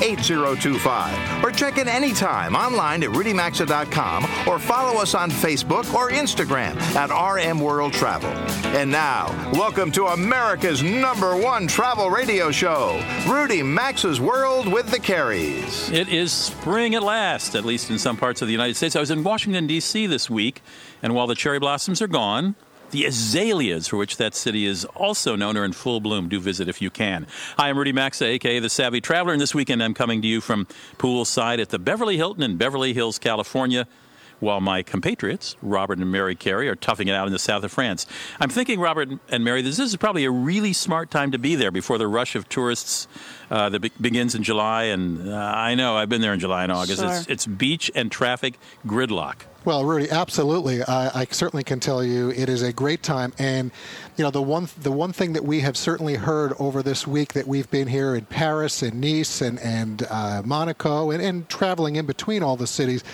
8025. Or check in anytime online at rudymaxa.com or follow us on Facebook or Instagram at RM World Travel. And now, welcome to America's number one travel radio show, Rudy Maxa's World with the Careys. It is spring at last, at least in some parts of the United States. I was in Washington, D.C. this week, and while the cherry blossoms are gone, the azaleas, for which that city is also known, are in full bloom. Do visit if you can. Hi, I'm Rudy Maxa, aka the Savvy Traveler, and this weekend I'm coming to you from poolside at the Beverly Hilton in Beverly Hills, California while my compatriots, Robert and Mary Carey, are toughing it out in the south of France. I'm thinking, Robert and Mary, this is probably a really smart time to be there before the rush of tourists uh, that be- begins in July. And uh, I know I've been there in July and August. Sure. It's, it's beach and traffic gridlock. Well, Rudy, absolutely. I, I certainly can tell you it is a great time, and you know the one the one thing that we have certainly heard over this week that we've been here in Paris and Nice and and uh, Monaco and, and traveling in between all the cities.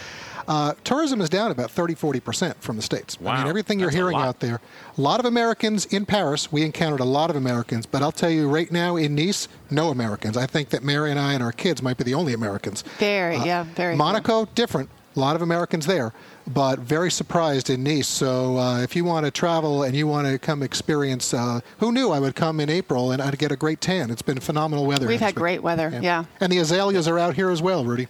Uh, tourism is down about 30, 40% from the States. I mean, everything you're hearing out there. A lot of Americans in Paris. We encountered a lot of Americans, but I'll tell you right now in Nice, no Americans. I think that Mary and I and our kids might be the only Americans. Very, yeah, very. cool. Monaco, different. A lot of Americans there, but very surprised in Nice. So uh, if you want to travel and you want to come experience, uh, who knew I would come in April and I'd get a great tan? It's been phenomenal weather. We've had week. great weather, yeah. And the azaleas are out here as well, Rudy.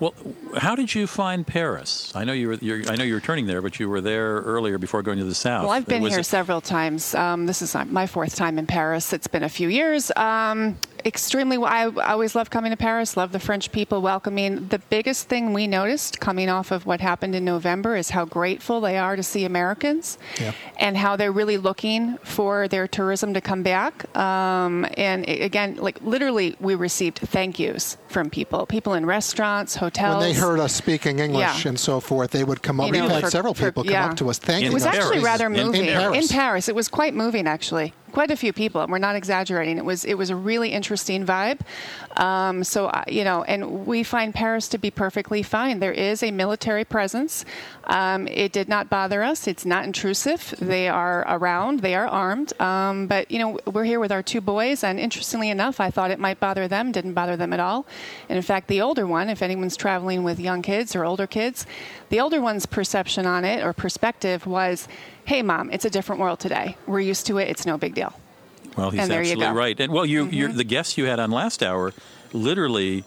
Well, how did you find Paris? I know you were you're, I know you were turning there, but you were there earlier before going to the south. Well, I've been Was here it- several times. Um, this is my fourth time in Paris. It's been a few years. Um, extremely, I, I always love coming to Paris. Love the French people welcoming. The biggest thing we noticed coming off of what happened in November is how grateful they are to see Americans, Yeah. and how they're really looking for their tourism to come back. Um, and again, like literally, we received thank yous from people, people in restaurants, hotels. When they heard us speaking English Yeah. and so forth, they would come up. You We've had for- several for- people come yeah. up to us thanking In It was us. actually Paris. rather moving in Paris. Paris. It was quite moving, actually. Quite a few people. and We're not exaggerating. It was it was a really interesting vibe. Um, so you know, and we find Paris to be perfectly fine. There is a military presence. Um, it did not bother us. It's not intrusive. They are around. They are armed. Um, but you know, we're here with our two boys, and interestingly enough, I thought it might bother them. Didn't bother them at all. And in fact, the older one, if anyone's traveling with young kids or older kids, the older one's perception on it or perspective was, "Hey, mom, it's a different world today. We're used to it. It's no big deal." Well, he's And there you absolutely go. Mm-hmm. right. And well, you, you're, the guests you had on last hour, literally,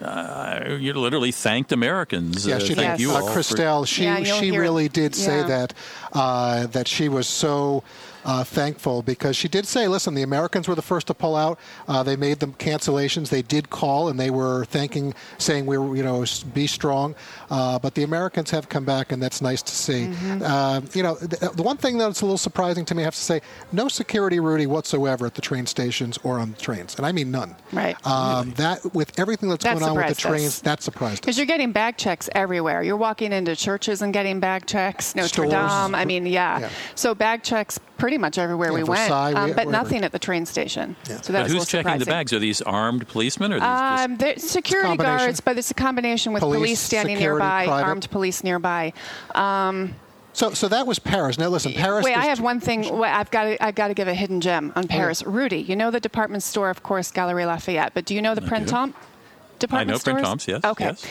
uh, you literally thanked Americans. Yeah, uh, she thank did. you Uh, all Christelle, she Yeah, she hear- really did say that uh, that she was so uh, thankful because she did say, listen, the Americans were the first to pull out. Uh, they made the cancellations. They did call and they were thanking, saying we were, you know, be strong. Uh, but the Americans have come back, and that's nice to see. Mm-hmm. Uh, you know, the, the one thing that's a little surprising to me, I have to say, no security, Rudy, whatsoever at the train stations or on the trains, and I mean none. Right. Um, That with everything that's That going on with the us. trains, that surprised us. Because you're getting bag checks everywhere. You're walking into churches and getting bag checks. Notre Stores. Dame. I mean, yeah. Yeah. So bag checks pretty much everywhere Yeah, we went, um, but wherever. nothing at the train station. So But that was who's little checking the surprising. bags? Are these armed policemen or are these just Um, security guards, but it's a combination with Police, police, standing security, nearby, private. armed police nearby. Um, So, so that was Paris. Now, listen, Paris. Wait, I is- have one thing. Wait, I've got to, I've got to give a hidden gem on Paris. Rudy, you know the department store, of course, Galerie Lafayette, but do you know the Printemps department store? I know stores? Printemps, yes, Okay. yes.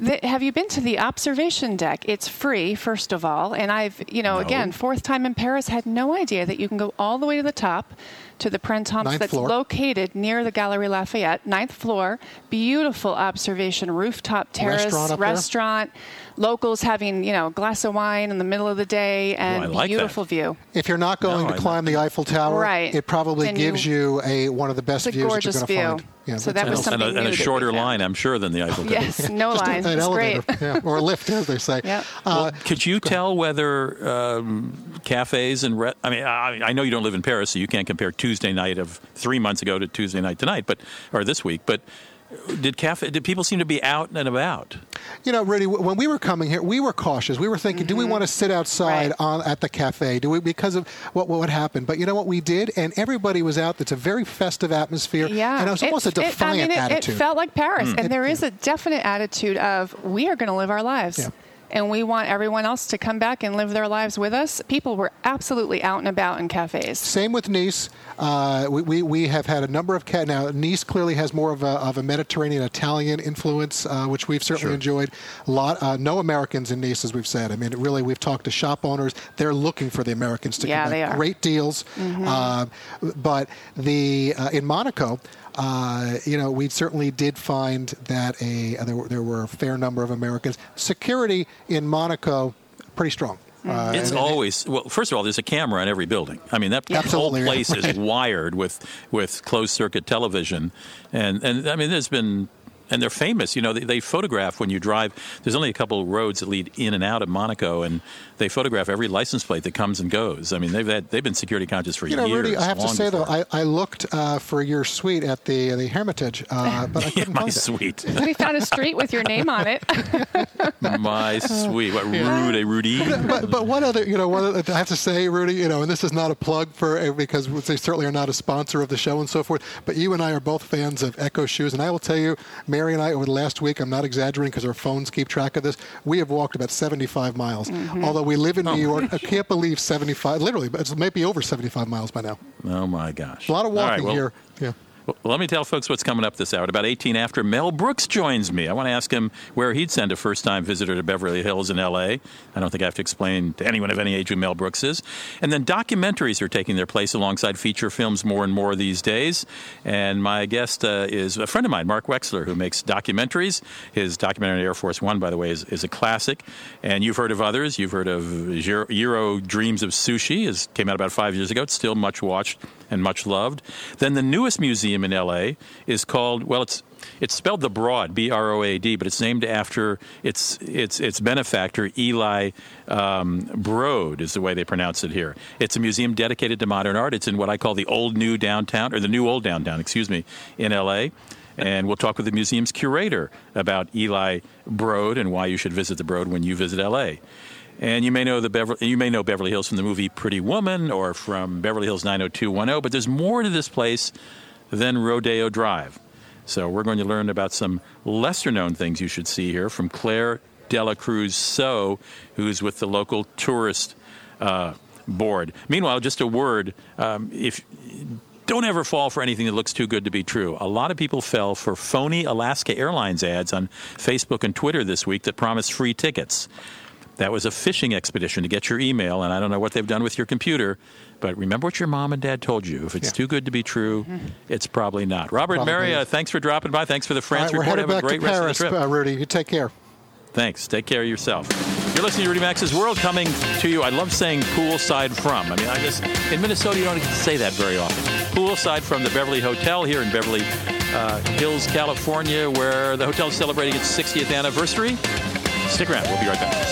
The- have you been to the observation deck? It's free, first of all, and I've, you know, No. again, fourth time in Paris, had no idea that you can go all the way to the top to the Printemps Ninth that's floor. located near the Galerie Lafayette, ninth floor, beautiful observation rooftop terrace, Restaurant up there? restaurant, locals having, you know, a glass of wine in the middle of the day, and I like that. beautiful view. If you're not going No, to I- climb the Eiffel Tower, Right. it probably Then gives you, a one of the best It's a views gorgeous that you're view. going to find. Yeah, So that's that was awesome. and, something a, and a shorter line, I'm sure, than the Eiffel Tower. Yes, no Just lines. An It's great. elevator, yeah, or a lift, as they say. Yep. Uh, Could you tell whether um, cafes and re- I mean, I, I know you don't live in Paris, so you can't compare Tuesday night of three months ago to Tuesday night tonight, but or this week. But did cafe? Did people seem to be out and about? You know, Rudy, when we were coming here, we were cautious. We were thinking, do we want to sit outside Right. on at the cafe? Do we because of what what would happen? But you know what we did, and everybody was out. It's a very festive atmosphere. Yeah, and it was almost It- a it- defiant I mean, it, attitude. It felt like Paris, Hmm. and there is a definite attitude of we are going to live our lives. Yeah. And we want everyone else to come back and live their lives with us. People were absolutely out and about in cafes. Same with Nice. Uh, we, we, we have had a number of cat now. Nice clearly has more of a, of a Mediterranean Italian influence, uh, which we've certainly enjoyed. A lot, uh, no Americans in Nice, as we've said. I mean, really, we've talked to shop owners. They're looking for the Americans to Yeah, come back. they are. Great deals. Uh, but the uh, in Monaco. Uh, you know, we certainly did find that a uh, there were, there were a fair number of Americans. Security in Monaco, pretty strong. Uh, It's always well. First of all, there's a camera in every building. I mean, that Absolutely, whole right, place is right. wired with with closed circuit television, and and I mean, there's been. And they're famous, you know. They, they photograph when you drive. There's only a couple of roads that lead in and out of Monaco, and they photograph every license plate that comes and goes. I mean, they've had, they've been security conscious for You know, years. Rudy, I have to long say though. I, I looked uh, for your suite at the the Hermitage, uh, but I couldn't my find it. We found a street with your name on it. my suite, What Rudy, Rudy? But but what other you know what other, I have to say, Rudy, you know, and this is not a plug for because they certainly are not a sponsor of the show and so forth. But you and I are both fans of Ecco shoes, and I will tell you, Mary and I over the last week, I'm not exaggerating because our phones keep track of this. We have walked about 75 miles. Although we live in New oh. York, I can't believe 75. Literally, but it's maybe over 75 miles by now. Oh my gosh! A lot of All right, walking well, here. Yeah. Let me tell folks what's coming up this hour. At about 18 after, Mel Brooks joins me. I want to ask him where he'd send a first time visitor to Beverly Hills in L.A. I don't think I have to explain to anyone of any age who Mel Brooks is. And then documentaries are taking their place alongside feature films more and more these days. And my guest uh, is a friend of mine, Mark Wexler, who makes documentaries. His documentary Air Force One, by the way, is, is a classic. And you've heard of others. You've heard of Jiro Jiro Dreams of Sushi. It came out about five years ago. It's still much watched and much loved. Then the newest museum in LA is called well, it's it's spelled the Broad, B R O A D, but it's named after its its its benefactor Eli um, Broad is the way they pronounce it here. It's a museum dedicated to modern art. It's in what I call the old new downtown or the new old downtown, excuse me, in LA. And we'll talk with the museum's curator about Eli Broad and why you should visit the Broad when you visit LA. And you may know the Beverly, you may know Beverly Hills from the movie Pretty Woman or from Beverly Hills 90210, but there's more to this place than Rodeo Drive. So we're going to learn about some lesser known things you should see here from Claire Dela Cruz So, who's with the local tourist uh, board. Meanwhile, just a word: um, if don't ever fall for anything that looks too good to be true. A lot of people fell for phony Alaska Airlines ads on Facebook and Twitter this week that promised free tickets. That was a phishing expedition to get your email, and I don't know what they've done with your computer, but remember what your mom and dad told you. If it's Yeah. too good to be true, it's probably not. Robert Probably Mary, uh, thanks for dropping by. Thanks for the France right, report. Have a great rest Paris, of the trip. uh, Rudy. You take care. Thanks. Take care of yourself. You're listening to Rudy Maxa's World coming to you. I love saying poolside from. I mean, I just, in Minnesota, you don't get to say that very often. Poolside from the Beverly Hotel here in Beverly uh, Hills, California, where the hotel is celebrating its 60th anniversary. Stick around. We'll be right back.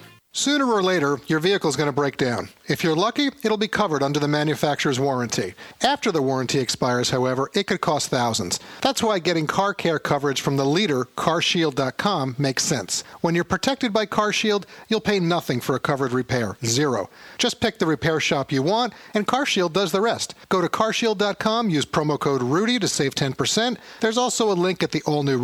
Sooner or later, your vehicle is going to break down. If you're lucky, it'll be covered under the manufacturer's warranty. After the warranty expires, however, it could cost thousands. That's why getting car care coverage from the leader, carshield.com, makes sense. When you're protected by CarShield, you'll pay nothing for a covered repair. Zero. Just pick the repair shop you want, and CarShield does the rest. Go to carshield.com, use promo code RUDY to save 10%. There's also a link at the all new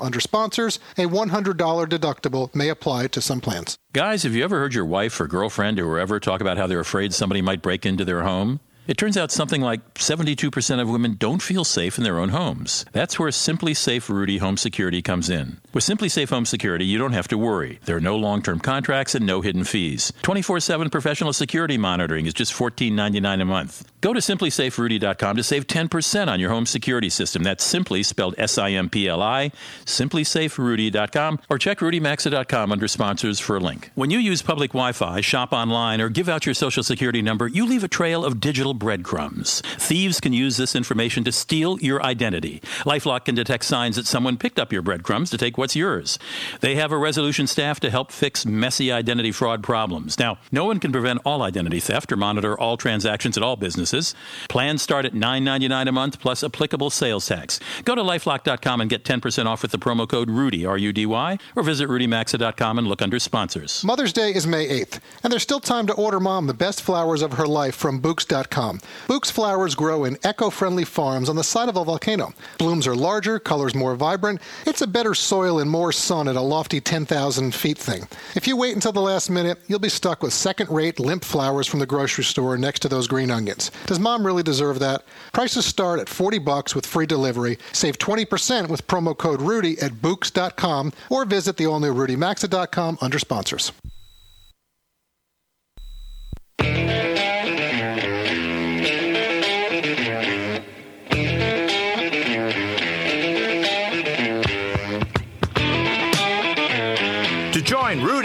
under sponsors. A $100 deductible may apply to some plans. Guys, have you ever heard your wife or girlfriend or whoever talk about how they're afraid somebody might break into their home? It turns out something like 72% of women don't feel safe in their own homes. That's where SimpliSafe Rudy Home Security comes in. With SimpliSafe Home Security, you don't have to worry. There are no long term contracts and no hidden fees. 24 7 professional security monitoring is just $14.99 a month. Go to simplisaferudy.com to save 10% on your home security system. That's simply spelled S I M P L I, simplisaferudy.com, or check rudymaxa.com under sponsors for a link. When you use public Wi Fi, shop online, or give out your social security number, you leave a trail of digital breadcrumbs. Thieves can use this information to steal your identity. Lifelock can detect signs that someone picked up your breadcrumbs to take what's yours. They have a resolution staff to help fix messy identity fraud problems. Now, no one can prevent all identity theft or monitor all transactions at all businesses. Plans start at $9.99 a month plus applicable sales tax. Go to lifelock.com and get 10% off with the promo code RUDY, R U D Y, or visit rudymaxa.com and look under sponsors. Mother's Day is May 8th, and there's still time to order mom the best flowers of her life from Bouqs.com. Bouqs flowers grow in eco friendly farms on the side of a volcano. Blooms are larger, colors more vibrant. It's a better soil and more sun at a lofty 10,000 feet thing. If you wait until the last minute, you'll be stuck with second rate, limp flowers from the grocery store next to those green onions. Does mom really deserve that? Prices start at 40 bucks with free delivery. Save 20% with promo code Rudy at Bouqs.com or visit the all new RudyMaxa.com under sponsors.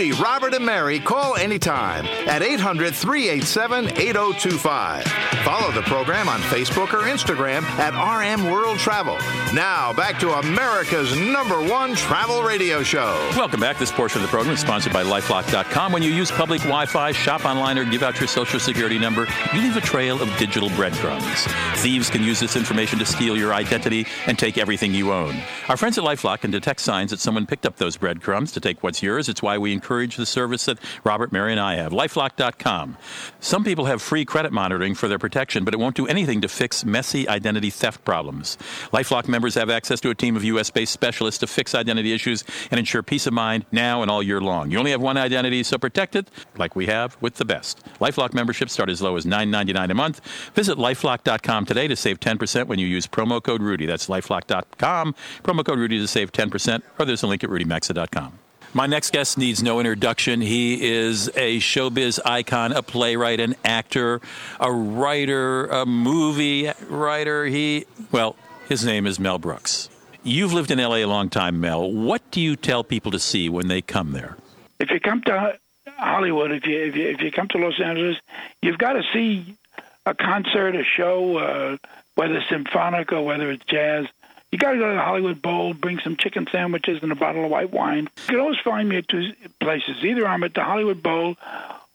Robert, and Mary, call anytime at 800 387 8025. Follow the program on Facebook or Instagram at RM World Travel. Now, back to America's number one travel radio show. Welcome back. This portion of the program is sponsored by lifelock.com. When you use public Wi Fi, shop online, or give out your social security number, you leave a trail of digital breadcrumbs. Thieves can use this information to steal your identity and take everything you own. Our friends at Lifelock can detect signs that someone picked up those breadcrumbs to take what's yours. It's why we encourage the service that Robert, Mary, and I have. Lifelock.com. Some people have free credit monitoring for their protection, but it won't do anything to fix messy identity theft problems. Lifelock members have access to a team of U.S. based specialists to fix identity issues and ensure peace of mind now and all year long. You only have one identity, so protect it like we have with the best. Lifelock memberships start as low as $9.99 a month. Visit lifelock.com today to save 10% when you use promo code Rudy. That's lifelock.com. Promo code Rudy to save 10%, or there's a link at rudymaxa.com. My next guest needs no introduction. He is a showbiz icon, a playwright, an actor, a writer, a movie writer. He, well, his name is Mel Brooks. You've lived in LA a long time, Mel. What do you tell people to see when they come there? If you come to Hollywood, if you if you, if you come to Los Angeles, you've got to see a concert, a show, uh, whether symphonic or whether it's jazz. You got to go to the Hollywood Bowl, bring some chicken sandwiches and a bottle of white wine. You can always find me at two places. Either I'm at the Hollywood Bowl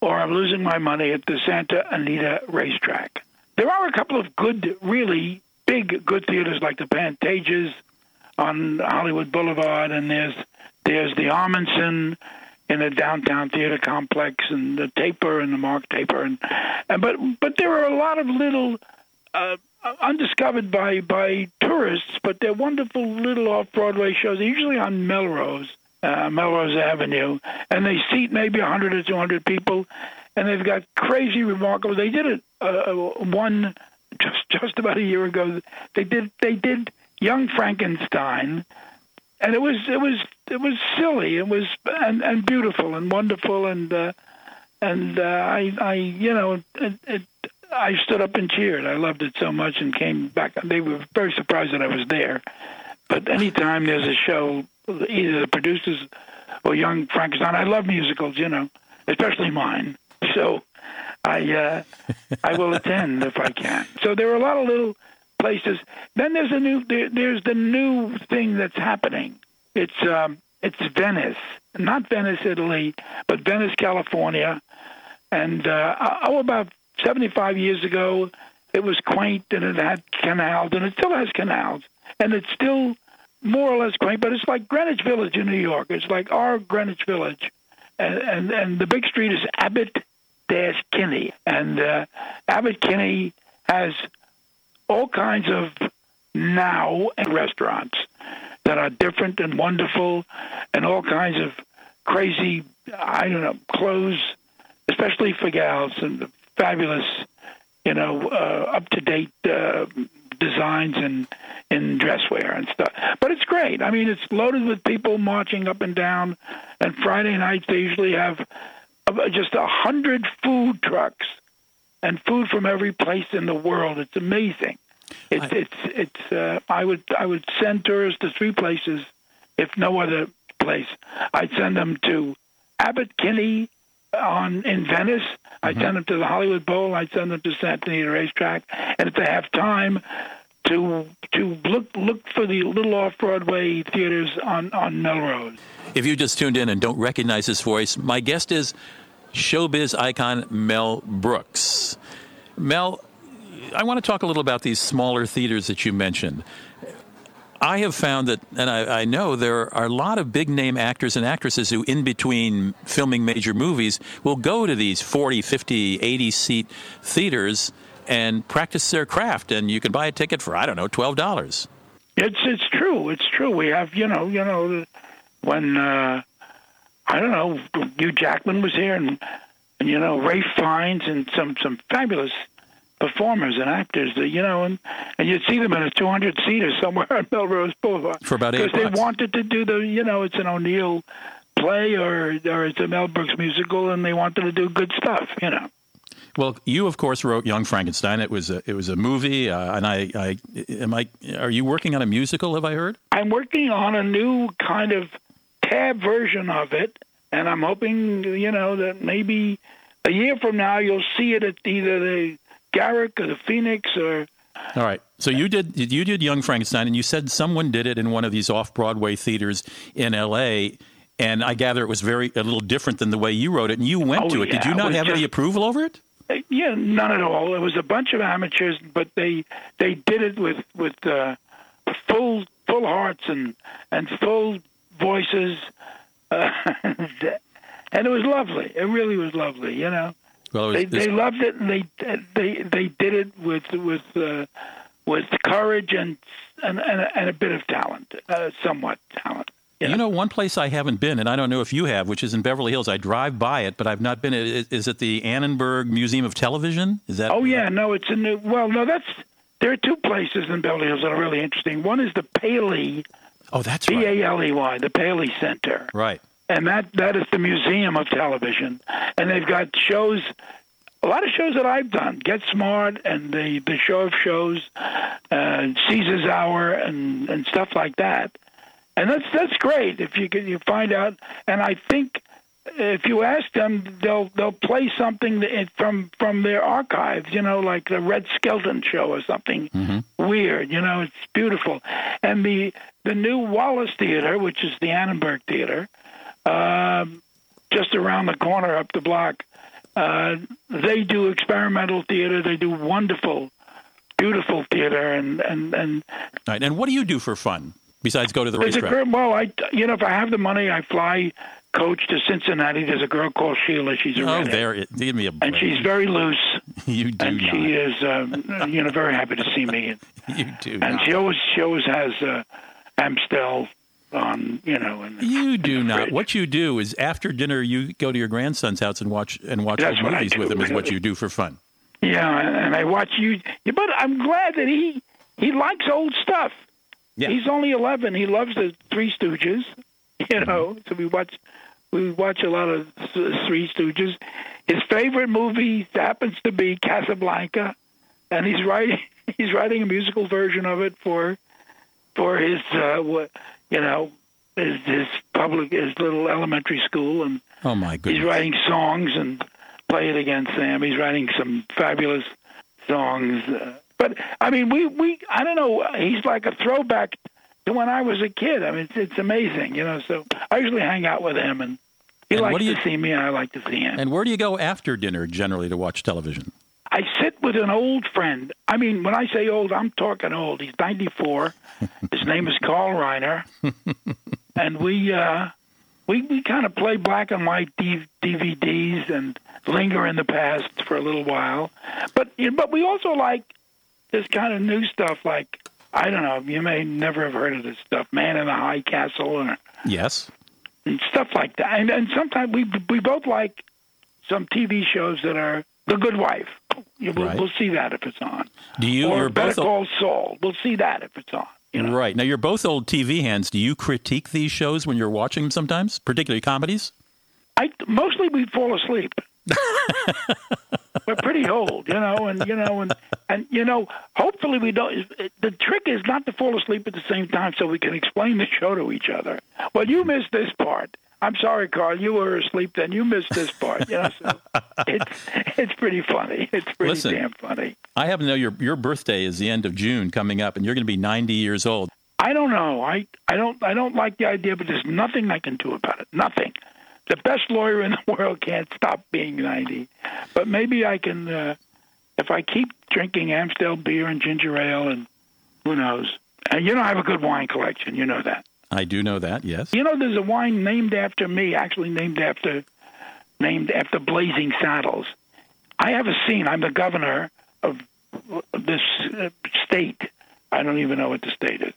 or I'm losing my money at the Santa Anita Racetrack. There are a couple of good, really big, good theaters like the Pantages on Hollywood Boulevard, and there's there's the Ahmanson in the downtown theater complex, and the Taper and the Mark Taper, and, and but but there are a lot of little. Uh, undiscovered by by tourists, but they're wonderful little off Broadway shows. They're usually on Melrose, uh, Melrose Avenue, and they seat maybe a 100 or 200 people, and they've got crazy, remarkable. They did it uh, one just just about a year ago. They did they did Young Frankenstein, and it was it was it was silly. It was and and beautiful and wonderful and. Uh, and uh, I, I, you know, it, it, I stood up and cheered. I loved it so much and came back. They were very surprised that I was there. But anytime there's a show, either the producers or Young Frankenstein, I love musicals, you know, especially mine. So I uh, I will attend if I can. So there are a lot of little places. Then there's a new there, there's the new thing that's happening. It's um, it's Venice, not Venice, Italy, but Venice, California. And uh, oh, about 75 years ago, it was quaint and it had canals, and it still has canals, and it's still more or less quaint, but it's like Greenwich Village in New York. It's like our Greenwich Village, and and, and the big street is Abbot Dash Kinney, and uh, Abbot Kinney has all kinds of now and restaurants that are different and wonderful, and all kinds of crazy, I don't know, clothes, especially for gals, and fabulous, you know, uh, up to date uh, designs and in dresswear and stuff. But it's great. I mean, it's loaded with people marching up and down. And Friday nights they usually have uh, just a hundred food trucks and food from every place in the world. It's amazing. It's I, it's it's. Uh, I would I would send tourists to three places, if no other place. I'd send them to Abbot Kinney on in Venice. I mm-hmm. send them to the Hollywood Bowl. I send them to Santa Anita Racetrack, and if they have time, to to look look for the little off Broadway theaters on on Melrose. If you just tuned in and don't recognize his voice, my guest is showbiz icon Mel Brooks. Mel, I want to talk a little about these smaller theaters that you mentioned. I have found that, and I, I, know there are a lot of big name actors and actresses who, in between filming major movies, will go to these 40, 50, 80 seat theaters and practice their craft. And you can buy a ticket for, I don't know, $12. It's it's true. It's true. We have you know you know when uh, I don't know Hugh Jackman was here and and you know Ralph Fiennes and some some fabulous performers and actors that you know and and you'd see them in a 200 seater somewhere on Melrose Boulevard for about eight because they wanted to do the you know it's an O'Neill play or or it's a Mel Brooks musical and they wanted to do good stuff you know. Well, you of course wrote Young Frankenstein. It was a, it was a movie, uh, and I, I am I. Are you working on a musical? Have I heard? I'm working on a new kind of tab version of it, and I'm hoping you know that maybe a year from now you'll see it at either the Garrick or the Phoenix or. All right. So you did you did Young Frankenstein, and you said someone did it in one of these off Broadway theaters in L.A. And I gather it was very a little different than the way you wrote it, and you went oh, to it. Yeah. Did you not have just, any approval over it? Yeah, none at all. It was a bunch of amateurs, but they they did it with with uh, full full hearts and and full voices, uh, and it was lovely. It really was lovely. You know. Well, they they loved it, and they they they did it with with uh, with courage and and and, and a bit of talent, uh, somewhat talent. Yeah. You know, one place I haven't been, and I don't know if you have, which is in Beverly Hills. I drive by it, but I've not been. Is it the Annenberg Museum of Television? Is that? Oh yeah, no, it's a new. Well, no, that's there are two places in Beverly Hills that are really interesting. One is the Paley. Oh, that's right. P A L E Y, the Paley Center. Right. And that that is the Museum of Television, and they've got shows. A lot of shows that I've done, Get Smart and the the Show of Shows, uh, Caesar's Hour, and and stuff like that and that's that's great if you can you find out. And I think if you ask them, they'll they'll play something from from their archives. You know, like the Red Skelton show or something mm-hmm. weird. You know, it's beautiful. And the the new Wallis Theater, which is the Annenberg Theater, um, just around the corner up the block. Uh, they do experimental theater. They do wonderful, beautiful theater, and and and. Right. And what do you do for fun? besides go to the racetrack? Girl, well, I, you know, if I have the money, I fly coach to Cincinnati. There's a girl called Sheila. She's a oh, redhead. there, it, give me a break. and she's very loose. you do and not. she is, um, you know, very happy to see me. you do. And not. she always, she always has uh, Amstel on, you know. In, you do not. fridge. What you do is after dinner, you go to your grandson's house and watch and watch old movies do, with him. Is what you do for fun. Yeah, and, and I watch you. But I'm glad that he he likes old stuff. Yeah. He's only 11. He loves the Three Stooges, you know. So we watch we watch a lot of Three Stooges. His favorite movie happens to be Casablanca, and he's writing he's writing a musical version of it for for his uh, what you know his, his public his little elementary school, and Oh my goodness. he's writing songs and play it against Sam. He's writing some fabulous songs. Uh, but I mean, we we I don't know. He's like a throwback to when I was a kid. I mean, it's, it's amazing, you know. So I usually hang out with him, and he And what likes do you- to see me, and I like to see him. And where do you go after dinner generally to watch television? I sit with an old friend. I mean, when I say old, I'm talking old. He's 94. His name is Carl Reiner, and we uh, we we kind of play black and white D- DVDs and linger in the past for a little while. But you know, but we also like this kind of new stuff. Like I don't know, you may never have heard of this stuff, Man in the High Castle, or Yes. and stuff like that. And and sometimes we we both like some TV shows that are The Good Wife. We'll, Right. we'll see that if it's on. Do you? or you're Better both Call Saul. We'll see that if it's on. You know? right now. You're both old TV hands. Do you critique these shows when you're watching them? Sometimes, particularly comedies. I mostly we fall asleep. We're pretty old, you know, and you know, and and you know, hopefully we don't. The trick is not to fall asleep at the same time, so we can explain the show to each other. Well, you missed this part. I'm sorry, Carl. You were asleep then. You missed this part. You know, so it's it's pretty funny. It's pretty Listen. damn funny. I happen to know your your birthday is the end of June coming up, and you're going to be 90 years old. I don't know. I I don't I don't like the idea, but there's nothing I can do about it. Nothing. The best lawyer in the world can't stop being 90, but maybe I can uh, if I keep drinking Amstel beer and ginger ale, and who knows. And you know, I have a good wine collection. You know that. I do know that. Yes. You know, there's a wine named after me, actually named after named after Blazing Saddles. I have a scene. I'm the governor of this uh, state. I don't even know what the state is,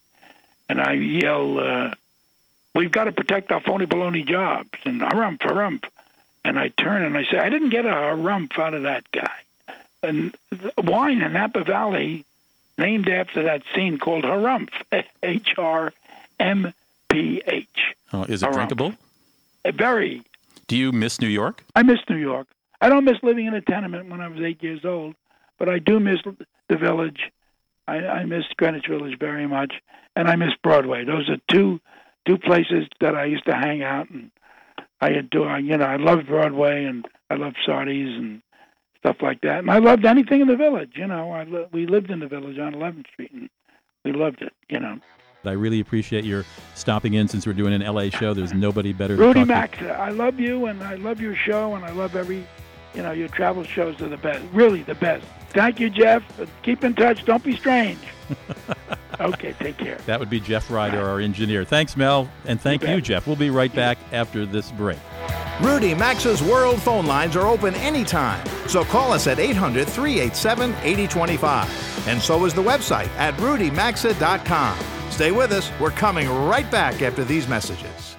and I yell, uh, "We've got to protect our phony baloney jobs!" and harumph, harumph. And I turn and I say, "I didn't get a harumph out of that guy." And wine in Napa Valley, named after that scene called harumph, H R M P H. Oh, is it Harumph. drinkable? Very. Do you miss New York? I miss New York. I don't miss living in a tenement when I was eight years old, but I do miss the village. I, I miss Greenwich Village very much, and I miss Broadway. Those are two two places that I used to hang out, and I adore. You know, I loved Broadway, and I loved Sardi's and stuff like that, and I loved anything in the village. You know, I we lived in the village on 11th Street, and we loved it. You know, I really appreciate your stopping in since we're doing an LA show. There's nobody better to Rudy talk Max, I love you, and I love your show, and I love every, you know, your travel shows are the best, really the best. Thank you, Jeff. Keep in touch. Don't be strange. okay, take care. That would be Jeff Ryder, our engineer. Thanks, Mel, and thank You you. Jeff. We'll be right back after this break. Rudy Maxa's World phone lines are open anytime. So call us at 800 387 8025. And so is the website at rudymaxa.com. Stay with us. We're coming right back after these messages.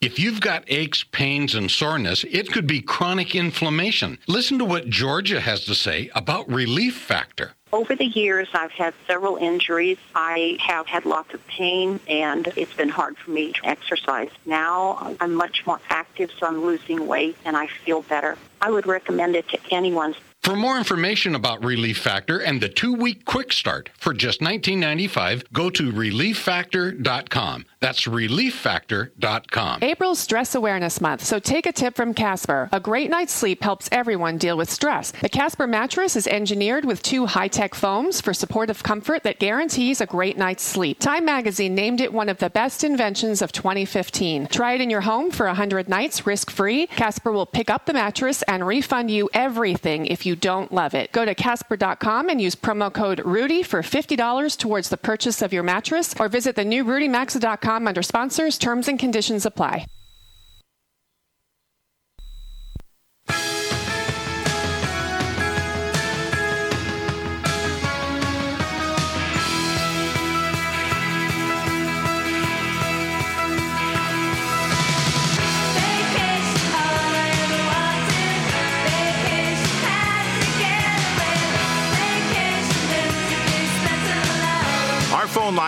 If you've got aches, pains, and soreness, it could be chronic inflammation. Listen to what Georgia has to say about Relief Factor. Over the years, I've had several injuries. I have had lots of pain, and it's been hard for me to exercise. Now I'm much more active, so I'm losing weight, and I feel better. I would recommend it to anyone. For more information about Relief Factor and the two-week quick start for just $19.95, go to relieffactor.com. That's relieffactor.com. April's Stress Awareness Month, so take a tip from Casper. A great night's sleep helps everyone deal with stress. The Casper mattress is engineered with two high-tech foams for supportive comfort that guarantees a great night's sleep. Time magazine named it one of the best inventions of 2015. Try it in your home for 100 nights risk-free. Casper will pick up the mattress and refund you everything if you don't love it. Go to casper.com and use promo code RUDY for $50 towards the purchase of your mattress or visit the new rudymaxa.com under sponsors. Terms and conditions apply.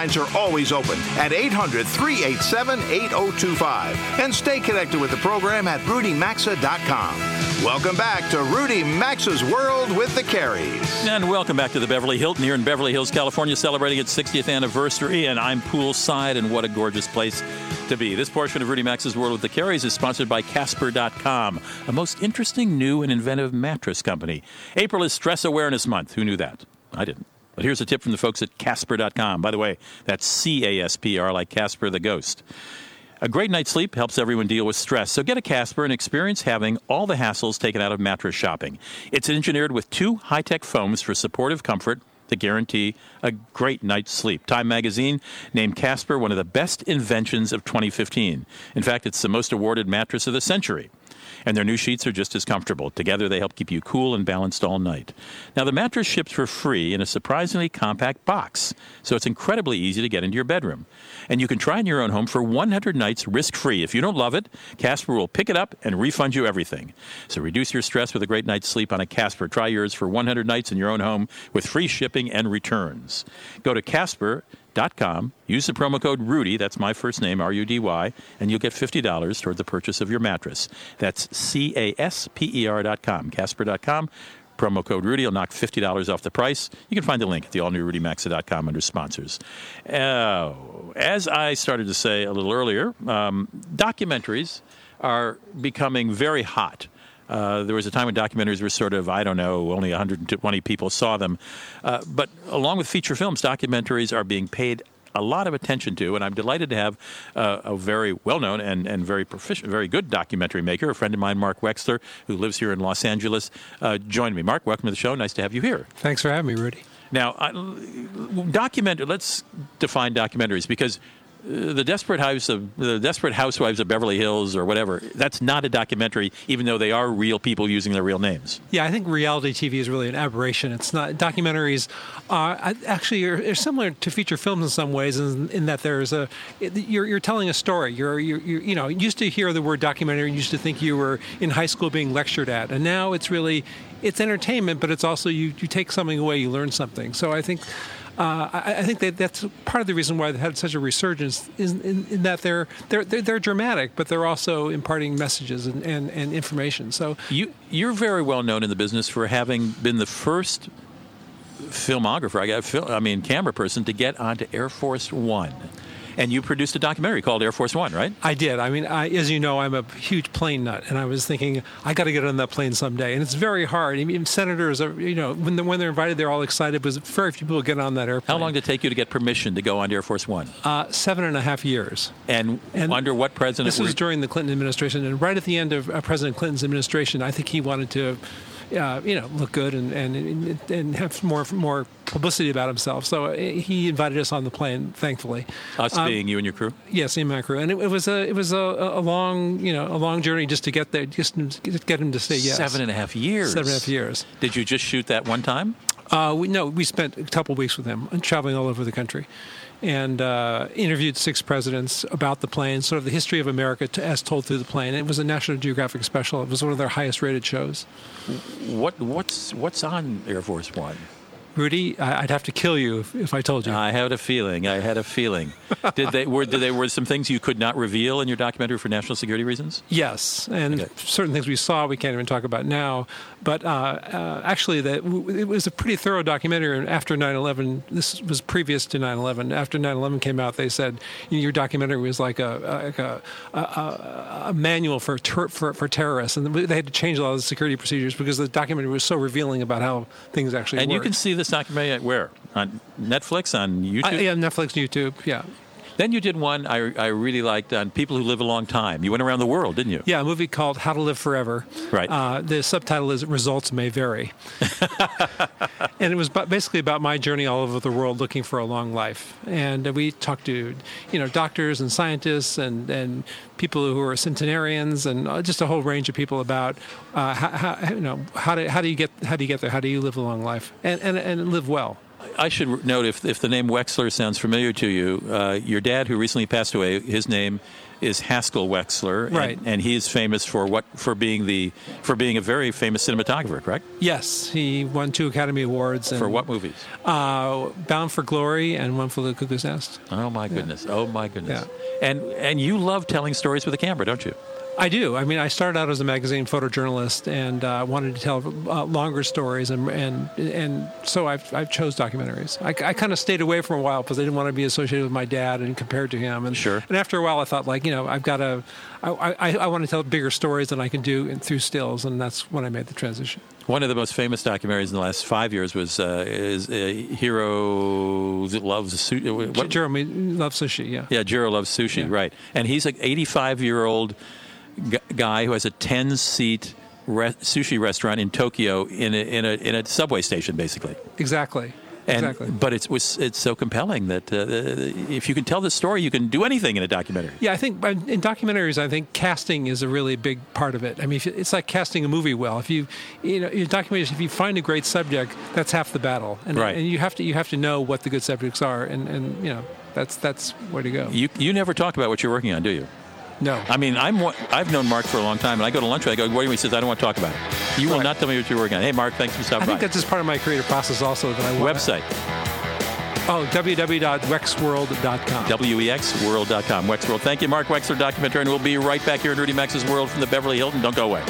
Lines are always open at 800 387 8025. And stay connected with the program at rudymaxa.com. Welcome back to Rudy Maxa's World with the Careys. And welcome back to the Beverly Hilton here in Beverly Hills, California, celebrating its 60th anniversary. And I'm poolside, and what a gorgeous place to be. This portion of Rudy Maxa's World with the Careys is sponsored by Casper.com, a most interesting new and inventive mattress company. April is Stress Awareness Month. Who knew that? I didn't. But here's a tip from the folks at Casper.com. By the way, that's C A S P R, like Casper the Ghost. A great night's sleep helps everyone deal with stress, so get a Casper and experience having all the hassles taken out of mattress shopping. It's engineered with two high tech foams for supportive comfort that guarantee a great night's sleep. Time magazine named Casper one of the best inventions of 2015. In fact, it's the most awarded mattress of the century. And their new sheets are just as comfortable. Together, they help keep you cool and balanced all night. Now, the mattress ships for free in a surprisingly compact box, so it's incredibly easy to get into your bedroom. And you can try in your own home for 100 nights risk free. If you don't love it, Casper will pick it up and refund you everything. So reduce your stress with a great night's sleep on a Casper. Try yours for 100 nights in your own home with free shipping and returns. Go to Casper.com, use the promo code RUDY, that's my first name, R U D Y, and you'll get $50 toward the purchase of your mattress. That's C A S P E R.com, Casper.com. Promo code Rudy will knock $50 off the price. You can find the link at the all new RudyMaxa.com under sponsors. Uh, as I started to say a little earlier, um, documentaries are becoming very hot. Uh, there was a time when documentaries were sort of, I don't know, only 120 people saw them. Uh, but along with feature films, documentaries are being paid a lot of attention to, and I'm delighted to have uh, a very well-known and, and very proficient, very good documentary maker, a friend of mine, Mark Wexler, who lives here in Los Angeles, uh, join me. Mark, welcome to the show. Nice to have you here. Thanks for having me, Rudy. Now, I, document. Let's define documentaries because the desperate house of the desperate housewives of Beverly Hills or whatever. That's not a documentary, even though they are real people using their real names. Yeah, I think reality TV is really an aberration. It's not documentaries. Are actually are, are similar to feature films in some ways, in, in that there's a you're, you're telling a story. You're, you're, you're you know used to hear the word documentary and used to think you were in high school being lectured at, and now it's really it's entertainment, but it's also you you take something away, you learn something. So I think uh, I, I, think that that's part of the reason why they had such a resurgence is in, in that they're, they're, they're they're dramatic, but they're also imparting messages and, and, and information. So you you're very well known in the business for having been the first filmographer, I got, I mean, camera person to get onto Air Force One and you produced a documentary called Air Force One, right? I did. I mean, I, as you know, I'm a huge plane nut, and I was thinking I got to get on that plane someday, and it's very hard. Even senators are, you know, when they're, when they're invited, they're all excited, but very few people get on that airplane. How long did it take you to get permission to go on Air Force One? Uh, seven and a half years. And, and under what president? This was during the Clinton administration, and right at the end of uh, President Clinton's administration, I think he wanted to uh, you know, look good and, and and have more more publicity about himself. So uh, he invited us on the plane, thankfully. Us um, being you and your crew. Yes, me and my crew, and it, it was a it was a, a, long you know a long journey just to get there, just to get him to say yes. Seven and a half years. Seven and a half years. Did you just shoot that one time? Uh, we, no, we spent a couple weeks with him, traveling all over the country and uh, interviewed six presidents about the plane, sort of the history of America to, as told through the plane. It was a National Geographic special. It was one of their highest rated shows. What what's what's on Air Force One? Rudy, I'd have to kill you if, if, I told you. I had a feeling. I had a feeling. did they were did they were some things you could not reveal in your documentary for national security reasons? Yes, and okay. certain things we saw we can't even talk about now. But uh, uh, actually, that it was a pretty thorough documentary. And after 9/11, this was previous to 9/11. After 9/11 came out, they said your documentary was like a like a, a, a manual for, ter- for for terrorists, and they had to change a lot of the security procedures because the documentary was so revealing about how things actually. And worked. you can see this documentary where on Netflix, on YouTube. Uh, yeah, Netflix, YouTube. Yeah. Then you did one I, I really liked on people who live a long time. You went around the world, didn't you? Yeah, a movie called How to Live Forever. Right. Uh, the subtitle is Results May Vary. and it was basically about my journey all over the world looking for a long life. And we talked to, you know, doctors and scientists and, and people who are centenarians and uh, just a whole range of people about uh, how, how, you know how do, how do you get how do you get there? How do you live a long life and, and, and live well? I should note if, if the name Wexler sounds familiar to you, uh, your dad, who recently passed away, his name is Haskell Wexler, right? And, and he is famous for what for being the for being a very famous cinematographer, correct? Yes, he won two Academy Awards. for what movies? Uh, Bound for Glory and One for the Cuckoo's Nest. Oh my goodness! Yeah. Oh my goodness! Yeah. And and you love telling stories with a camera, don't you? I do. I mean, I started out as a magazine photojournalist and uh, wanted to tell uh, longer stories, and and and so I've I've chose documentaries. I, I kind of stayed away for a while because I didn't want to be associated with my dad and compared to him. And sure. And after a while, I thought like you know I've got to I, I, I want to tell bigger stories than I can do in, through stills, and that's when I made the transition. One of the most famous documentaries in the last five years was uh, is uh, Hero loves sushi. What? Jeremy loves sushi. Yeah. Yeah, Jiro loves sushi. Yeah. Right, and he's an 85 year old g- guy who has a 10 seat re- sushi restaurant in Tokyo in a, in a in a subway station, basically. Exactly. And, exactly. But it's was it's so compelling that uh, if you can tell the story, you can do anything in a documentary. Yeah, I think in documentaries, I think casting is a really big part of it. I mean, it's like casting a movie well. If you, you know, in documentaries, if you find a great subject, that's half the battle. And, right. and you have to you have to know what the good subjects are, and, and you know that's that's where to go. You you never talk about what you're working on, do you? No. I mean, I'm I've known Mark for a long time, and I go to lunch. with him. I go, "What do you?" He says, "I don't want to talk about it." You will not tell me what you're working on. Hey, Mark, thanks for stopping I think that's just part of my creative process, also. That I want website. Oh, www.wexworld.com. W-E-X-World.com. Wexworld. Thank you, Mark Wexler, documentary, and we'll be right back here in Rudy Maxa's World from the Beverly Hilton. Don't go away.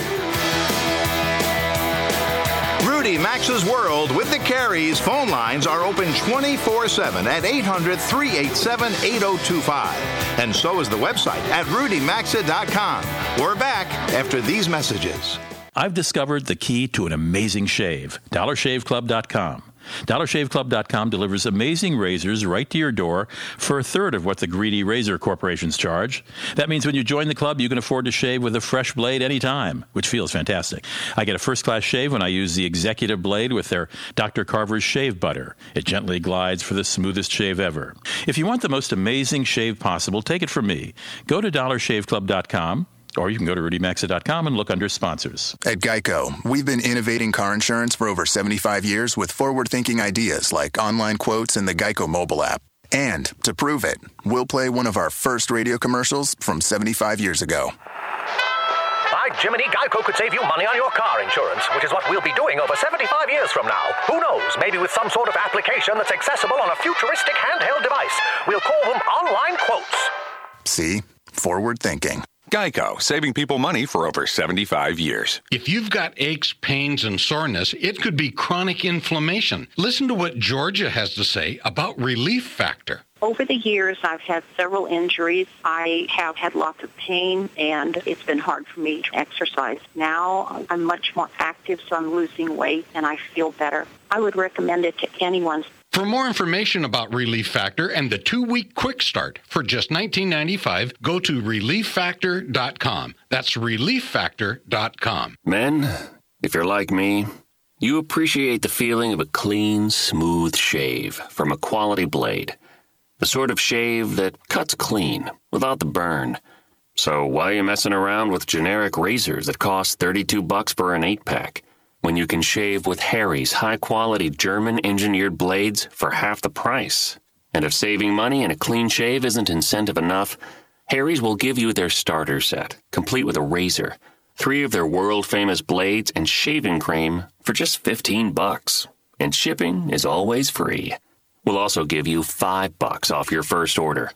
Rudy Maxa's World with the Careys, Phone lines are open 24 7 at 800 387 8025. And so is the website at rudymaxa.com. We're back after these messages. I've discovered the key to an amazing shave. DollarShaveClub.com. DollarShaveClub.com delivers amazing razors right to your door for a third of what the greedy razor corporations charge. That means when you join the club, you can afford to shave with a fresh blade anytime, which feels fantastic. I get a first class shave when I use the executive blade with their Dr. Carver's shave butter. It gently glides for the smoothest shave ever. If you want the most amazing shave possible, take it from me. Go to DollarShaveClub.com or you can go to rudymaxa.com and look under sponsors. At Geico, we've been innovating car insurance for over 75 years with forward thinking ideas like online quotes and the Geico mobile app. And to prove it, we'll play one of our first radio commercials from 75 years ago. By Jiminy, Geico could save you money on your car insurance, which is what we'll be doing over 75 years from now. Who knows? Maybe with some sort of application that's accessible on a futuristic handheld device. We'll call them online quotes. See? Forward thinking. Geico, saving people money for over 75 years. If you've got aches, pains, and soreness, it could be chronic inflammation. Listen to what Georgia has to say about Relief Factor. Over the years, I've had several injuries. I have had lots of pain, and it's been hard for me to exercise. Now I'm much more active, so I'm losing weight, and I feel better. I would recommend it to anyone. For more information about Relief Factor and the two-week quick start for just $19.95, go to relieffactor.com. That's relieffactor.com. Men, if you're like me, you appreciate the feeling of a clean, smooth shave from a quality blade. The sort of shave that cuts clean without the burn. So why are you messing around with generic razors that cost 32 bucks for an 8-pack? When you can shave with Harry's high quality German engineered blades for half the price. And if saving money and a clean shave isn't incentive enough, Harry's will give you their starter set, complete with a razor, three of their world famous blades, and shaving cream for just 15 bucks. And shipping is always free. We'll also give you 5 bucks off your first order.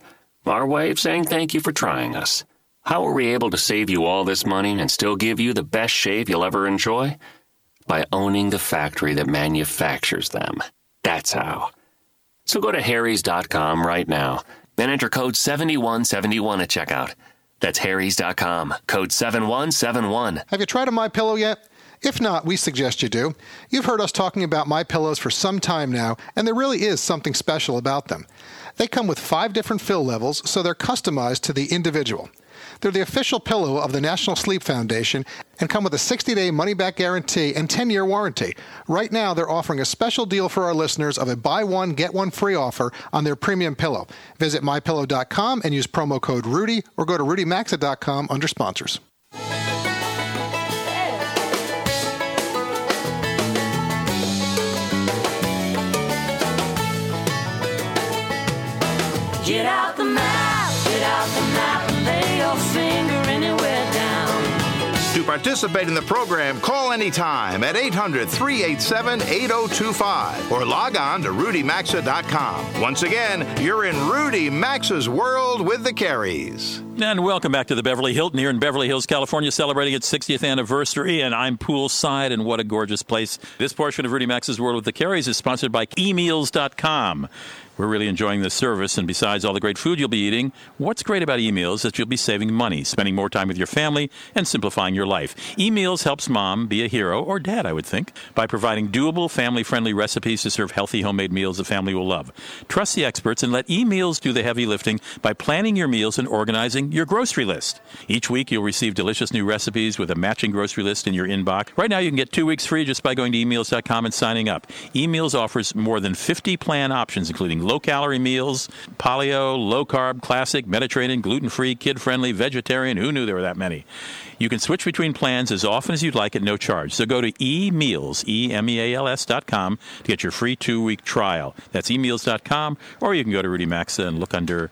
Our way of saying thank you for trying us. How are we able to save you all this money and still give you the best shave you'll ever enjoy? By owning the factory that manufactures them. That's how. So go to harrys.com right now and enter code 7171 at checkout. That's harrys.com, code 7171. Have you tried a My Pillow yet? If not, we suggest you do. You've heard us talking about My Pillows for some time now, and there really is something special about them. They come with five different fill levels, so they're customized to the individual. They're the official pillow of the National Sleep Foundation and come with a 60 day money back guarantee and 10 year warranty. Right now, they're offering a special deal for our listeners of a buy one, get one free offer on their premium pillow. Visit mypillow.com and use promo code Rudy or go to rudymaxa.com under sponsors. Get out the map, get out the map, participate in the program, call anytime at 800 387 8025 or log on to rudymaxa.com. Once again, you're in Rudy Maxa's world with the Careys. And welcome back to the Beverly Hilton here in Beverly Hills, California, celebrating its 60th anniversary. And I'm poolside, and what a gorgeous place. This portion of Rudy Maxa's World with the Careys is sponsored by emeals.com. We're really enjoying this service, and besides all the great food you'll be eating, what's great about eMeals is that you'll be saving money, spending more time with your family, and simplifying your life. eMeals helps mom be a hero, or dad, I would think, by providing doable, family friendly recipes to serve healthy homemade meals the family will love. Trust the experts and let eMeals do the heavy lifting by planning your meals and organizing your grocery list. Each week, you'll receive delicious new recipes with a matching grocery list in your inbox. Right now, you can get two weeks free just by going to eMeals.com and signing up. eMeals offers more than 50 plan options, including low calorie meals, paleo, low carb, classic, Mediterranean, gluten free, kid friendly, vegetarian. Who knew there were that many? You can switch between plans as often as you'd like at no charge. So go to emeals, E-M-E-A-L-S dot com to get your free two-week trial. That's emeals.com, or you can go to Rudy Maxa and look under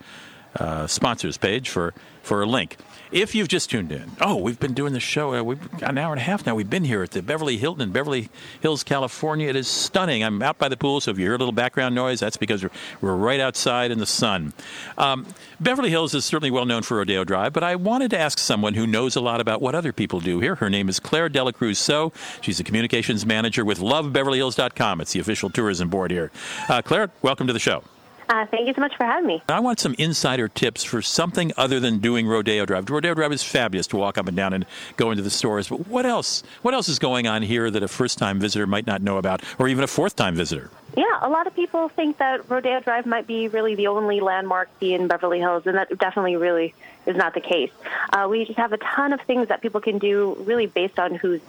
uh, sponsors page for, for a link. If you've just tuned in, oh, we've been doing the show. Uh, we've got an hour and a half now. We've been here at the Beverly Hilton in Beverly Hills, California. It is stunning. I'm out by the pool, so if you hear a little background noise, that's because we're, we're right outside in the sun. Um, Beverly Hills is certainly well known for Rodeo Drive, but I wanted to ask someone who knows a lot about what other people do here. Her name is Claire Delacruz So. She's the communications manager with LoveBeverlyHills.com. It's the official tourism board here. Uh, Claire, welcome to the show. Uh, thank you so much for having me. I want some insider tips for something other than doing Rodeo Drive. Rodeo Drive is fabulous to walk up and down and go into the stores, but what else? What else is going on here that a first-time visitor might not know about, or even a fourth-time visitor? Yeah, a lot of people think that Rodeo Drive might be really the only landmark in Beverly Hills, and that definitely really is not the case. Uh, we just have a ton of things that people can do, really based on who's,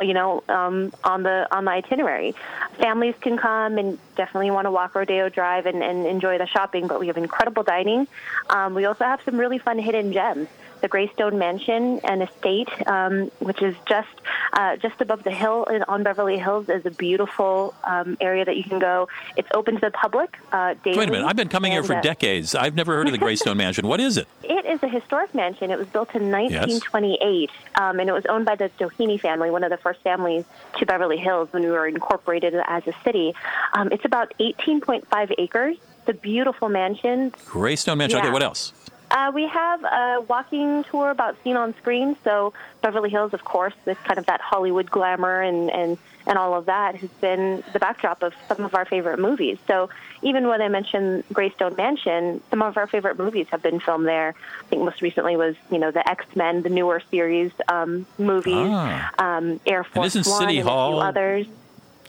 you know, um, on the on the itinerary. Families can come and definitely want to walk Rodeo Drive and, and enjoy the shopping, but we have incredible dining. Um, we also have some really fun hidden gems the Greystone Mansion and Estate, um, which is just uh, just above the hill in, on Beverly Hills, is a beautiful um, area that you can go. It's open to the public uh, daily. Wait a minute. I've been coming here for uh, decades. I've never heard of the Greystone Mansion. What is it? It is a historic mansion. It was built in 1928, um, and it was owned by the Doheny family, one of the first families to Beverly Hills when we were incorporated as a city. Um, it's about 18.5 acres. It's a beautiful mansion. Greystone Mansion. Okay, what else? Uh, we have a walking tour about seen on screen. So Beverly Hills, of course, with kind of that Hollywood glamour and, and, and all of that has been the backdrop of some of our favorite movies. So even when I mentioned Greystone Mansion, some of our favorite movies have been filmed there. I think most recently was, you know, the X-Men, the newer series um, movies, Ah. um, Air Force isn't One, City and a Hall- few others.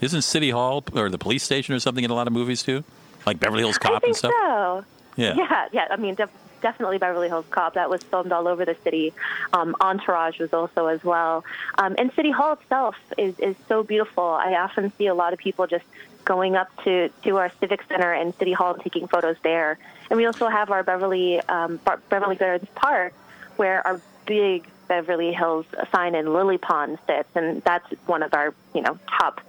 Isn't City Hall or the police station or something in a lot of movies too? Like Beverly Hills Cop and stuff? so. Yeah. yeah, yeah. I mean, definitely Beverly Hills Cop. That was filmed all over the city. Um, Entourage was also as well. Um, and City Hall itself is is so beautiful. I often see a lot of people just going up to to our Civic Center and City Hall and taking photos there. And we also have our Beverly um, Bar- Beverly Gardens Park, where our big Beverly Hills sign in Lily Pond sits, and that's one of our you know top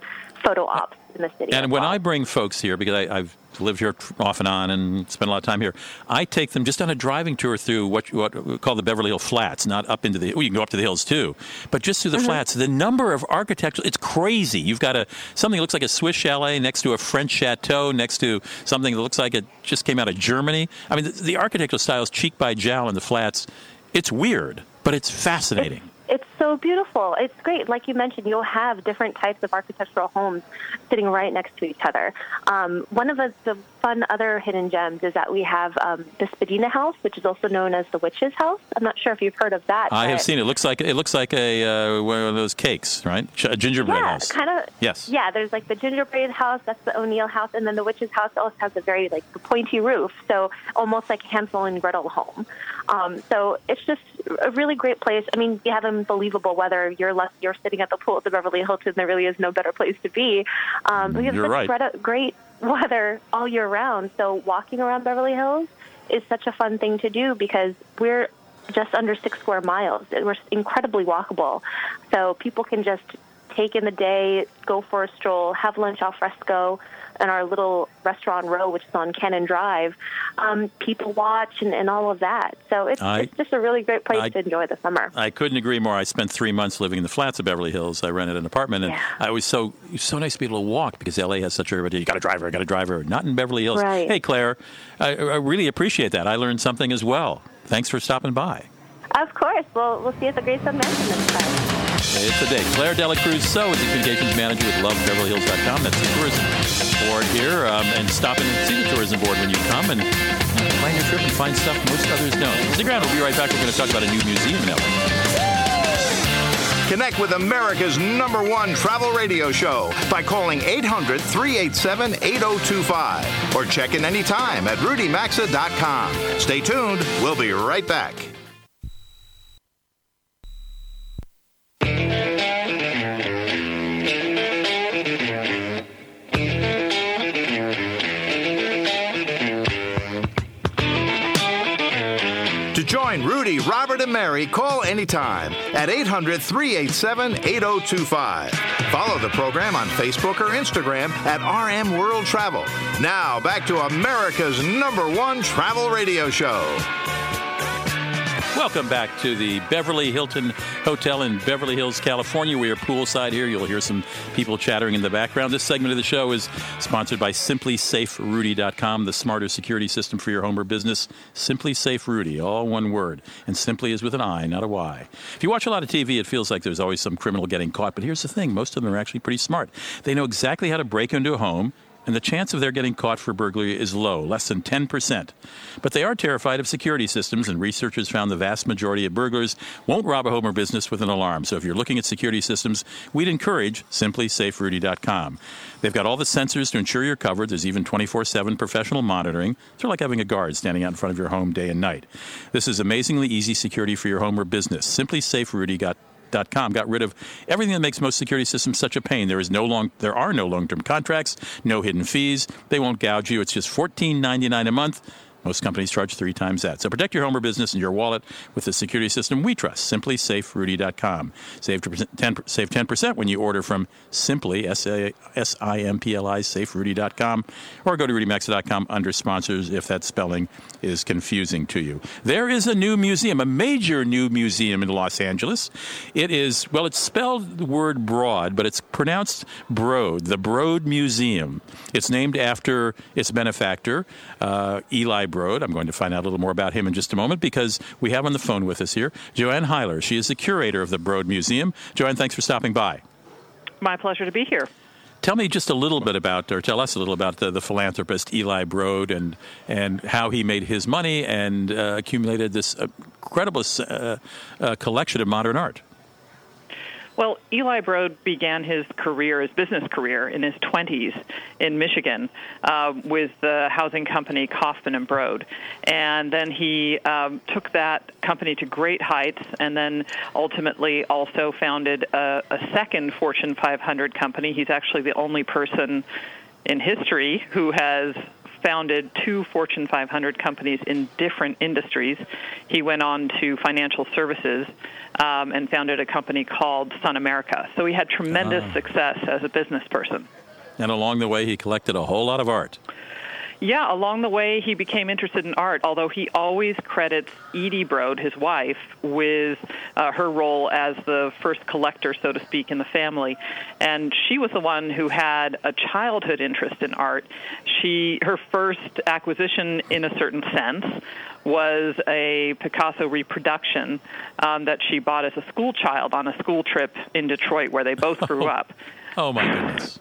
photo ops in the city. And when I bring folks here, because I, I've lived here off and on and spent a lot of time here, I take them just on a driving tour through what, what we call the Beverly Hill Flats, not up into the. Well, you can go up to the hills too, but just through the Mm-hmm. flats. The number of architecture, it's crazy. You've got a something that looks like a Swiss chalet next to a French chateau, next to something that looks like it just came out of Germany. I mean, the, the architectural style is cheek by jowl in the flats. It's weird, but it's fascinating. So beautiful. It's great. Like you mentioned, you'll have different types of architectural homes sitting right next to each other. Um, one of the, the fun other hidden gems is that we have um, the Spadena House, which is also known as the Witch's House. I'm not sure if you've heard of that. I have seen it. Looks like it looks like a uh, one of those cakes, right? A gingerbread yeah, house. kind of. Yes. Yeah, there's like the gingerbread house. That's the O'Neill house, and then the witch's house also has a very like pointy roof, so almost like Hansel and Gretel home. Um, so it's just a really great place. I mean, you have unbelievable weather. You're less, you're sitting at the pool at the Beverly Hilton. There really is no better place to be. Um, we have You're such right. great- great weather all year round. So walking around Beverly Hills is such a fun thing to do because we're just under six square miles. We're incredibly walkable. So people can just take in the day, go for a stroll, have lunch al fresco in our little restaurant row, which is on Cannon Drive. Um, people watch and, and all of that. So it's, I- it's just a really great place I- to enjoy the summer. I couldn't agree more. I spent three months living in the flats of Beverly Hills. I rented an apartment, and Yeah. I was so was so nice to be able to walk because LA has such a. You got a driver, I got a driver. Not in Beverly Hills. Right. Hey, Claire, I, I really appreciate that. I learned something as well. Thanks for stopping by. Of course. We'll, we'll see you at the Greystone Mansion next time. It's a day. Claire Delacruz So is the communications manager with LoveBeverlyHills.com. That's the tourism board here. Um, and stop in and see the tourism board when you come and plan your trip and find stuff most others don't. Stick around. We'll be right back. We're going to talk about a new museum LA. Connect with America's number one travel radio show by calling 800 387 8025 or check in anytime at rudymaxa.com. Stay tuned. We'll be right back. Mary, call anytime at 800 387 8025. Follow the program on Facebook or Instagram at RM World Travel. Now, back to America's number one travel radio show. Welcome back to the Beverly Hilton Hotel in Beverly Hills, California. We are poolside here. You'll hear some people chattering in the background. This segment of the show is sponsored by SimpliSafeRudy.com, the smarter security system for your home or business. SimpliSafe Rudy, all one word. And simply is with an I, not a Y. If you watch a lot of TV, it feels like there's always some criminal getting caught. But here's the thing most of them are actually pretty smart. They know exactly how to break into a home and the chance of their getting caught for burglary is low, less than 10%. But they are terrified of security systems, and researchers found the vast majority of burglars won't rob a home or business with an alarm. So if you're looking at security systems, we'd encourage simplysaferudy.com. They've got all the sensors to ensure you're covered. There's even 24 7 professional monitoring. It's sort of like having a guard standing out in front of your home day and night. This is amazingly easy security for your home or business. SimpliSaferudy.com got rid of everything that makes most security systems such a pain. There is no long, there are no long-term contracts, no hidden fees. They won't gouge you. It's just $14.99 a month. Most companies charge three times that. So protect your home or business and your wallet with the security system we trust. SimpliSaferudy.com. Save 10, save 10% when you order from Simply, S-I-M-P-L-I, Saferudy.com, or go to RudyMaxa.com under sponsors if that spelling is confusing to you. There is a new museum, a major new museum in Los Angeles. It is, well, it's spelled the word broad, but it's pronounced Broad, the Broad Museum. It's named after its benefactor, uh, Eli Broad. I'm going to find out a little more about him in just a moment because we have on the phone with us here Joanne Heyler. She is the curator of the Broad Museum. Joanne, thanks for stopping by. My pleasure to be here. Tell me just a little bit about, or tell us a little about the, the philanthropist Eli Broad and and how he made his money and uh, accumulated this incredible uh, uh, collection of modern art. Well, Eli Broad began his career, his business career, in his 20s in Michigan uh, with the housing company Kaufman and Broad, and then he um, took that company to great heights, and then ultimately also founded a, a second Fortune 500 company. He's actually the only person in history who has founded two Fortune 500 companies in different industries. He went on to financial services um, and founded a company called SunAmerica. So he had tremendous Ah. success as a business person. And along the way, he collected a whole lot of art. Yeah, along the way, he became interested in art, although he always credits Edie Broad, his wife, with uh, her role as the first collector, so to speak, in the family. And she was the one who had a childhood interest in art. She, her first acquisition, in a certain sense, was a Picasso reproduction um, that she bought as a school child on a school trip in Detroit, where they both grew up. Oh, my goodness.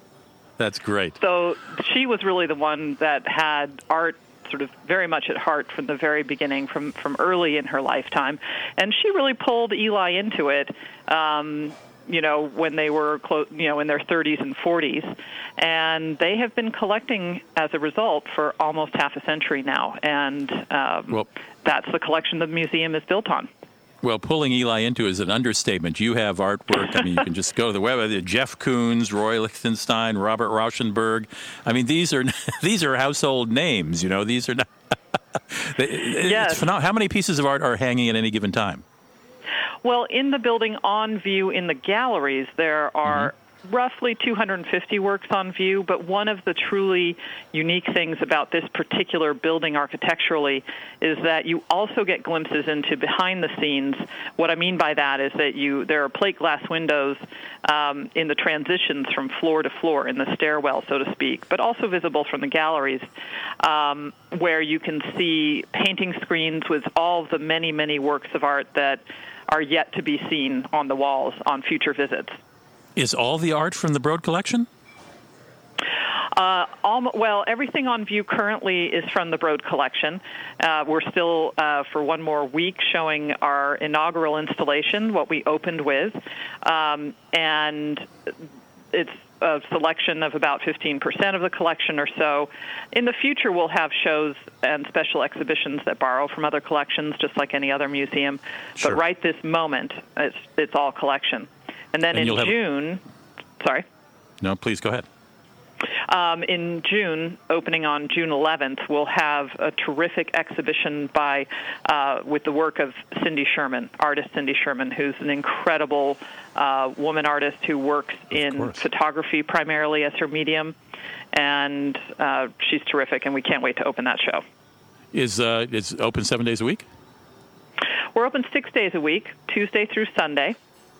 That's great. So she was really the one that had art sort of very much at heart from the very beginning, from from early in her lifetime, and she really pulled Eli into it. Um, you know, when they were close, you know, in their 30s and 40s, and they have been collecting as a result for almost half a century now, and um, Well- that's the collection the museum is built on. Well, pulling Eli into is an understatement. You have artwork. I mean, you can just go to the web. uh, Jeff Koons, Roy Lichtenstein, Robert Rauschenberg. I mean, these are these are household names. You know, these are not. Yes. How many pieces of art are hanging at any given time? Well, in the building on view in the galleries, there are roughly 250 works on view, but one of the truly unique things about this particular building architecturally is that you also get glimpses into behind the scenes. What I mean by that is that you there are plate glass windows um, in the transitions from floor to floor in the stairwell, so to speak, but also visible from the galleries, um, where you can see painting screens with all the many, many works of art that are yet to be seen on the walls on future visits. Is all the art from the Broad collection? Uh, almo- well, everything on view currently is from the Broad collection. Uh, we're still, uh, for one more week, showing our inaugural installation, what we opened with. Um, and it's a selection of about 15% of the collection or so. In the future, we'll have shows and special exhibitions that borrow from other collections, just like any other museum. Sure. But right this moment, it's, it's all collection. And then And in June, sorry. No, please go ahead. Um, in June, opening on June 11th, we'll have a terrific exhibition by uh, with the work of Cindy Sherman, artist Cindy Sherman, who's an incredible uh, woman artist who works in photography primarily as her medium, and uh, she's terrific. And we can't wait to open that show. Is uh, is open seven days a week? We're open six days a week, Tuesday through Sunday.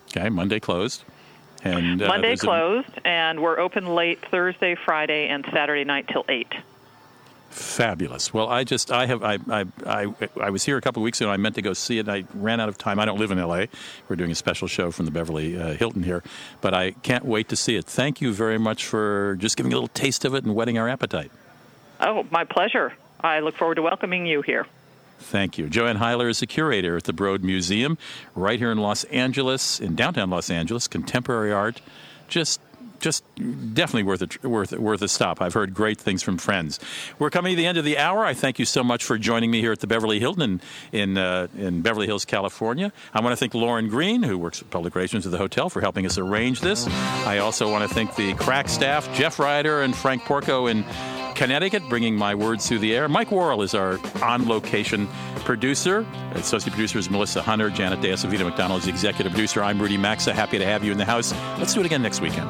Okay, Monday closed. And uh, Monday there's a- closed, and we're open late Thursday, Friday, and Saturday night till 8. Fabulous. Well, I just I have I I I, I was here a couple of weeks ago. I meant to go see it. and I ran out of time. I don't live in L.A. We're doing a special show from the Beverly uh, Hilton here, but I can't wait to see it. Thank you very much for just giving a little taste of it and whetting our appetite. Oh, my pleasure. I look forward to welcoming you here. Thank you. Joanne Heyler is the curator at the Broad Museum, right here in Los Angeles, in downtown Los Angeles. Contemporary art, just just definitely worth a worth worth a stop. I've heard great things from friends. We're coming to the end of the hour. I thank you so much for joining me here at the Beverly Hilton in in, uh, in Beverly Hills, California. I want to thank Lauren Green, who works at public relations at the hotel, for helping us arrange this. I also want to thank the crack staff, Jeff Ryder and Frank Porco in Connecticut, bringing my words through the air. Mike Worrell is our on location producer. Associate producer is Melissa Hunter. Janet De Acevito McDonald is the executive producer. I'm Rudy Maxa. Happy to have you in the house. Let's do it again next weekend.